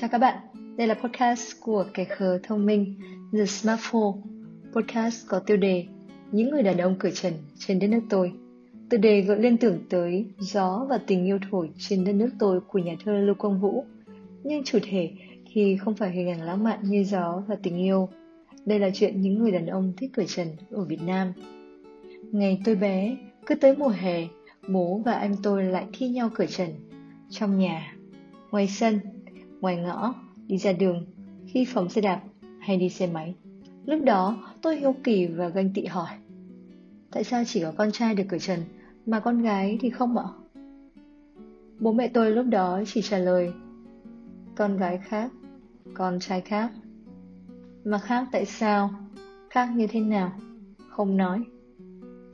Chào các bạn, đây là podcast của kẻ khờ thông minh The Smartphone. Podcast có tiêu đề Những người đàn ông cởi trần trên đất nước tôi. Tiêu đề gợi liên tưởng tới gió và tình yêu thổi trên đất nước tôi của nhà thơ Lưu Quang Vũ. Nhưng chủ thể thì không phải hình ảnh lãng mạn như gió và tình yêu. Đây là chuyện những người đàn ông thích cởi trần ở Việt Nam. Ngày tôi bé, cứ tới mùa hè, bố và anh tôi lại thi nhau cởi trần. Trong nhà, ngoài sân, ngoài ngõ, đi ra đường, khi phóng xe đạp hay đi xe máy. Lúc đó tôi hiếu kỳ và ganh tị hỏi Tại sao chỉ có con trai được cởi trần mà con gái thì không ạ? Bố mẹ tôi lúc đó chỉ trả lời Con gái khác, con trai khác Mà khác tại sao? Khác như thế nào? Không nói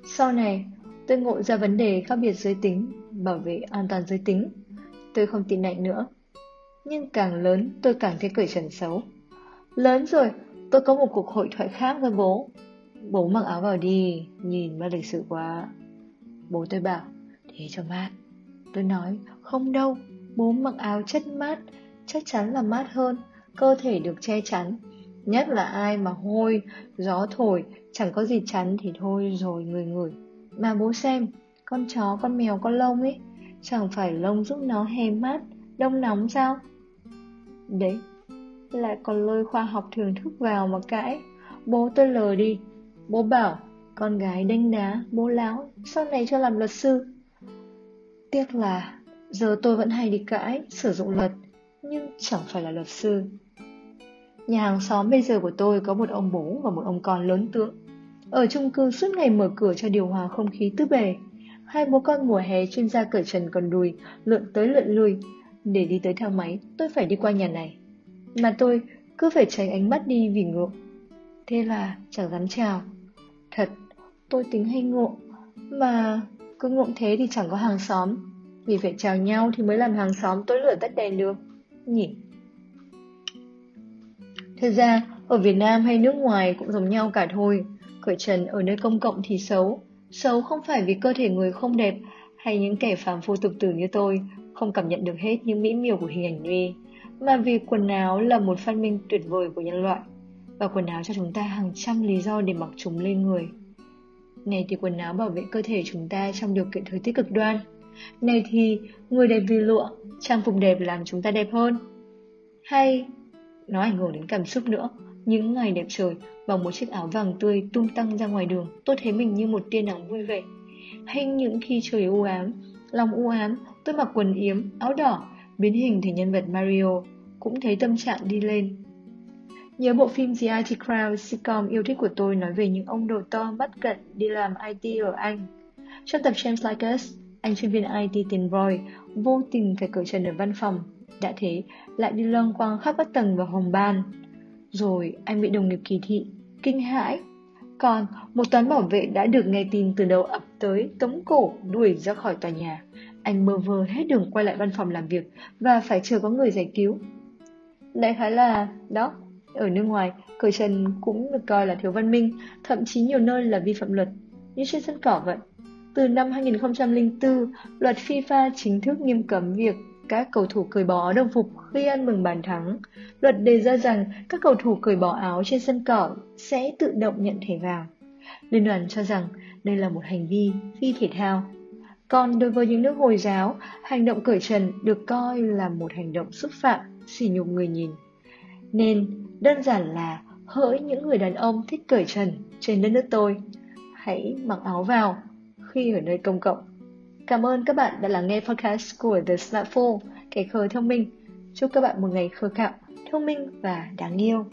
Sau này tôi ngộ ra vấn đề khác biệt giới tính Bảo vệ an toàn giới tính Tôi không tin nạnh nữa nhưng càng lớn tôi càng thấy cởi trần xấu. Lớn rồi, tôi có một cuộc hội thoại khác với bố. Bố mặc áo vào đi, nhìn mà lịch sự quá. Bố tôi bảo, thế cho mát. Tôi nói, không đâu, bố mặc áo chất mát, chắc chắn là mát hơn, cơ thể được che chắn. Nhất là ai mà hôi, gió thổi, chẳng có gì chắn thì thôi rồi người người. Mà bố xem, con chó, con mèo, con lông ấy, chẳng phải lông giúp nó hè mát, đông nóng sao? Đấy, lại còn lôi khoa học thưởng thức vào mà cãi. Bố tôi lờ đi. Bố bảo, con gái đánh đá, bố láo, sau này cho làm luật sư. Tiếc là giờ tôi vẫn hay đi cãi, sử dụng luật, nhưng chẳng phải là luật sư. Nhà hàng xóm bây giờ của tôi có một ông bố và một ông con lớn tướng. Ở chung cư suốt ngày mở cửa cho điều hòa không khí tứ bề. Hai bố con mùa hè chuyên gia cởi trần còn đùi, lượn tới lượn lui, để đi tới thang máy, tôi phải đi qua nhà này. Mà tôi cứ phải tránh ánh mắt đi vì ngượng. Thế là chẳng dám chào. Thật, tôi tính hay ngộ. Mà cứ ngộm thế thì chẳng có hàng xóm. Vì phải chào nhau thì mới làm hàng xóm tối lửa tắt đèn được. Nhỉ? Thật ra, ở Việt Nam hay nước ngoài cũng giống nhau cả thôi. Cởi trần ở nơi công cộng thì xấu. Xấu không phải vì cơ thể người không đẹp hay những kẻ phàm phu tục tử như tôi không cảm nhận được hết những mỹ miều của hình ảnh Nuy, mà vì quần áo là một phát minh tuyệt vời của nhân loại, và quần áo cho chúng ta hàng trăm lý do để mặc chúng lên người. Này thì quần áo bảo vệ cơ thể chúng ta trong điều kiện thời tiết cực đoan. Này thì người đẹp vì lụa, trang phục đẹp làm chúng ta đẹp hơn. Hay nó ảnh hưởng đến cảm xúc nữa. Những ngày đẹp trời, bằng một chiếc áo vàng tươi tung tăng ra ngoài đường, tôi thấy mình như một tia nắng vui vẻ. Hay những khi trời u ám, lòng u ám, tôi mặc quần yếm, áo đỏ, biến hình thành nhân vật Mario, cũng thấy tâm trạng đi lên. Nhớ bộ phim The IT Crowd sitcom yêu thích của tôi nói về những ông đồ to bắt cận đi làm IT ở Anh. Trong tập James Like Us, anh chuyên viên IT tiền Roy vô tình phải cởi trần ở văn phòng. Đã thế, lại đi loang quang khắp các tầng và phòng ban. Rồi anh bị đồng nghiệp kỳ thị, kinh hãi. Còn một toán bảo vệ đã được nghe tin từ đầu ập tới tống cổ đuổi ra khỏi tòa nhà. Anh mơ vơ hết đường quay lại văn phòng làm việc và phải chờ có người giải cứu. Đại khái là, đó, ở nước ngoài, cởi trần cũng được coi là thiếu văn minh, thậm chí nhiều nơi là vi phạm luật, như trên sân cỏ vậy. Từ năm 2004, luật FIFA chính thức nghiêm cấm việc các cầu thủ cởi bỏ đồng phục khi ăn mừng bàn thắng. Luật đề ra rằng các cầu thủ cởi bỏ áo trên sân cỏ sẽ tự động nhận thẻ vàng. Liên đoàn cho rằng đây là một hành vi phi thể thao còn đối với những nước Hồi giáo, hành động cởi trần được coi là một hành động xúc phạm, sỉ nhục người nhìn. Nên, đơn giản là hỡi những người đàn ông thích cởi trần trên đất nước tôi, hãy mặc áo vào khi ở nơi công cộng. Cảm ơn các bạn đã lắng nghe podcast của The Smartphone, kẻ khờ thông minh. Chúc các bạn một ngày khờ khạo, thông minh và đáng yêu.